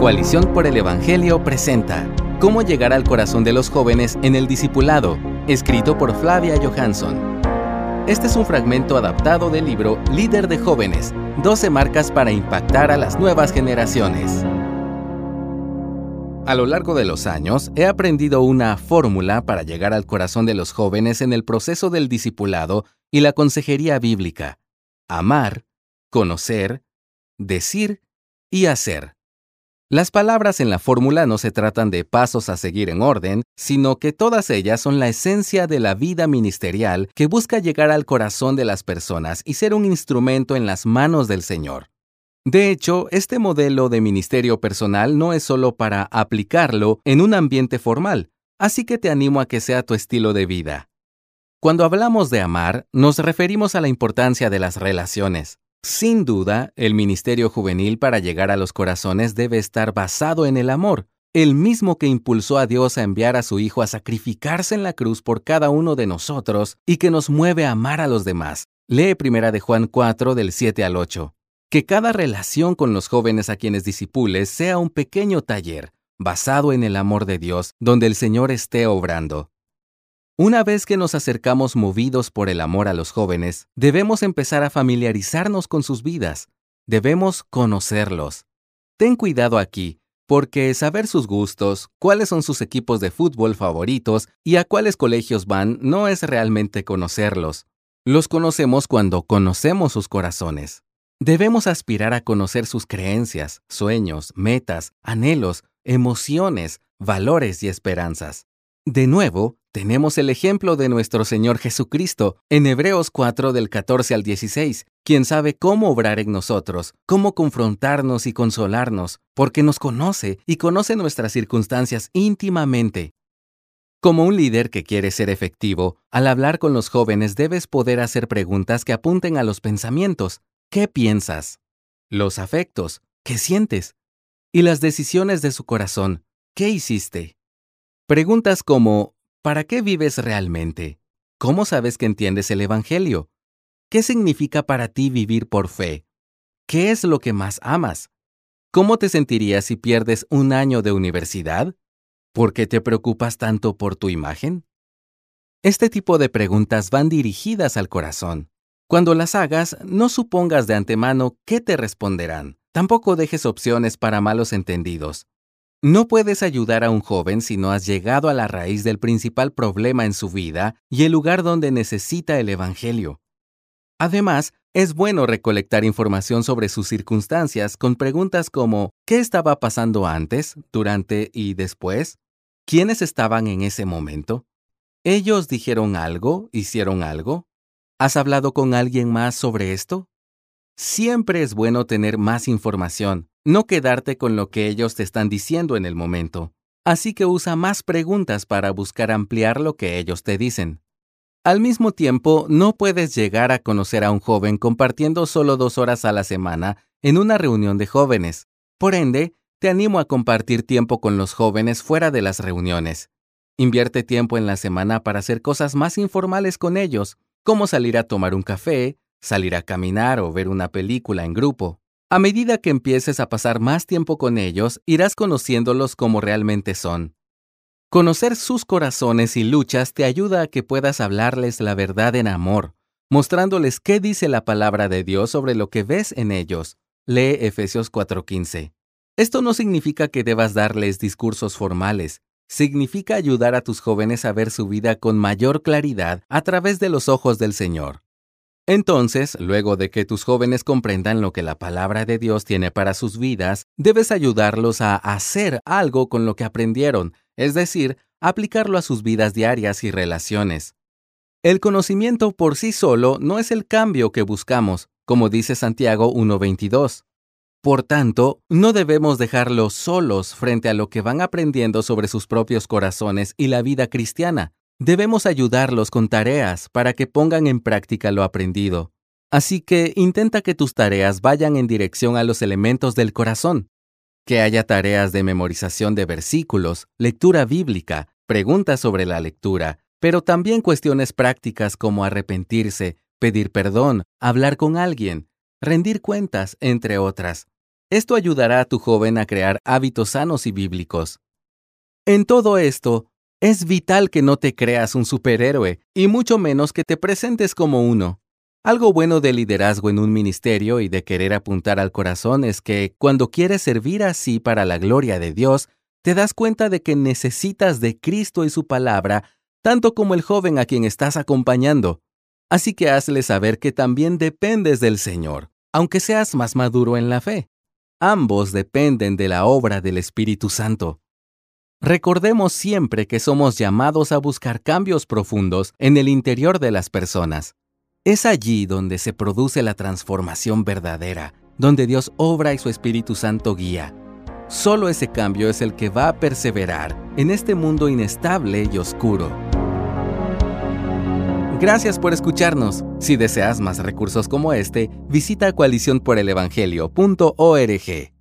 Coalición por el Evangelio presenta Cómo llegar al corazón de los jóvenes en el discipulado, escrito por Flavia Johansson. Este es un fragmento adaptado del libro Líder de Jóvenes, 12 marcas para impactar a las nuevas generaciones. A lo largo de los años, he aprendido una fórmula para llegar al corazón de los jóvenes en el proceso del discipulado y la consejería bíblica. Amar, conocer, decir y hacer. Las palabras en la fórmula no se tratan de pasos a seguir en orden, sino que todas ellas son la esencia de la vida ministerial que busca llegar al corazón de las personas y ser un instrumento en las manos del Señor. De hecho, este modelo de ministerio personal no es solo para aplicarlo en un ambiente formal, así que te animo a que sea tu estilo de vida. Cuando hablamos de amar, nos referimos a la importancia de las relaciones. Sin duda, el ministerio juvenil para llegar a los corazones debe estar basado en el amor, el mismo que impulsó a Dios a enviar a su Hijo a sacrificarse en la cruz por cada uno de nosotros y que nos mueve a amar a los demás. Lee 1 de Juan 4 del 7 al 8. Que cada relación con los jóvenes a quienes disipules sea un pequeño taller, basado en el amor de Dios, donde el Señor esté obrando. Una vez que nos acercamos movidos por el amor a los jóvenes, debemos empezar a familiarizarnos con sus vidas. Debemos conocerlos. Ten cuidado aquí, porque saber sus gustos, cuáles son sus equipos de fútbol favoritos y a cuáles colegios van no es realmente conocerlos. Los conocemos cuando conocemos sus corazones. Debemos aspirar a conocer sus creencias, sueños, metas, anhelos, emociones, valores y esperanzas. De nuevo, tenemos el ejemplo de nuestro Señor Jesucristo en Hebreos 4 del 14 al 16, quien sabe cómo obrar en nosotros, cómo confrontarnos y consolarnos, porque nos conoce y conoce nuestras circunstancias íntimamente. Como un líder que quiere ser efectivo, al hablar con los jóvenes debes poder hacer preguntas que apunten a los pensamientos. ¿Qué piensas? Los afectos. ¿Qué sientes? Y las decisiones de su corazón. ¿Qué hiciste? Preguntas como ¿Para qué vives realmente? ¿Cómo sabes que entiendes el Evangelio? ¿Qué significa para ti vivir por fe? ¿Qué es lo que más amas? ¿Cómo te sentirías si pierdes un año de universidad? ¿Por qué te preocupas tanto por tu imagen? Este tipo de preguntas van dirigidas al corazón. Cuando las hagas, no supongas de antemano qué te responderán. Tampoco dejes opciones para malos entendidos. No puedes ayudar a un joven si no has llegado a la raíz del principal problema en su vida y el lugar donde necesita el Evangelio. Además, es bueno recolectar información sobre sus circunstancias con preguntas como ¿qué estaba pasando antes, durante y después? ¿Quiénes estaban en ese momento? ¿Ellos dijeron algo, hicieron algo? ¿Has hablado con alguien más sobre esto? Siempre es bueno tener más información, no quedarte con lo que ellos te están diciendo en el momento. Así que usa más preguntas para buscar ampliar lo que ellos te dicen. Al mismo tiempo, no puedes llegar a conocer a un joven compartiendo solo dos horas a la semana en una reunión de jóvenes. Por ende, te animo a compartir tiempo con los jóvenes fuera de las reuniones. Invierte tiempo en la semana para hacer cosas más informales con ellos, como salir a tomar un café, salir a caminar o ver una película en grupo. A medida que empieces a pasar más tiempo con ellos, irás conociéndolos como realmente son. Conocer sus corazones y luchas te ayuda a que puedas hablarles la verdad en amor, mostrándoles qué dice la palabra de Dios sobre lo que ves en ellos. Lee Efesios 4:15. Esto no significa que debas darles discursos formales, significa ayudar a tus jóvenes a ver su vida con mayor claridad a través de los ojos del Señor. Entonces, luego de que tus jóvenes comprendan lo que la palabra de Dios tiene para sus vidas, debes ayudarlos a hacer algo con lo que aprendieron, es decir, aplicarlo a sus vidas diarias y relaciones. El conocimiento por sí solo no es el cambio que buscamos, como dice Santiago 1.22. Por tanto, no debemos dejarlos solos frente a lo que van aprendiendo sobre sus propios corazones y la vida cristiana. Debemos ayudarlos con tareas para que pongan en práctica lo aprendido. Así que intenta que tus tareas vayan en dirección a los elementos del corazón. Que haya tareas de memorización de versículos, lectura bíblica, preguntas sobre la lectura, pero también cuestiones prácticas como arrepentirse, pedir perdón, hablar con alguien, rendir cuentas, entre otras. Esto ayudará a tu joven a crear hábitos sanos y bíblicos. En todo esto, es vital que no te creas un superhéroe, y mucho menos que te presentes como uno. Algo bueno de liderazgo en un ministerio y de querer apuntar al corazón es que, cuando quieres servir así para la gloria de Dios, te das cuenta de que necesitas de Cristo y su palabra, tanto como el joven a quien estás acompañando. Así que hazle saber que también dependes del Señor, aunque seas más maduro en la fe. Ambos dependen de la obra del Espíritu Santo. Recordemos siempre que somos llamados a buscar cambios profundos en el interior de las personas. Es allí donde se produce la transformación verdadera, donde Dios obra y su Espíritu Santo guía. Solo ese cambio es el que va a perseverar en este mundo inestable y oscuro. Gracias por escucharnos. Si deseas más recursos como este, visita coaliciónporelevangelio.org.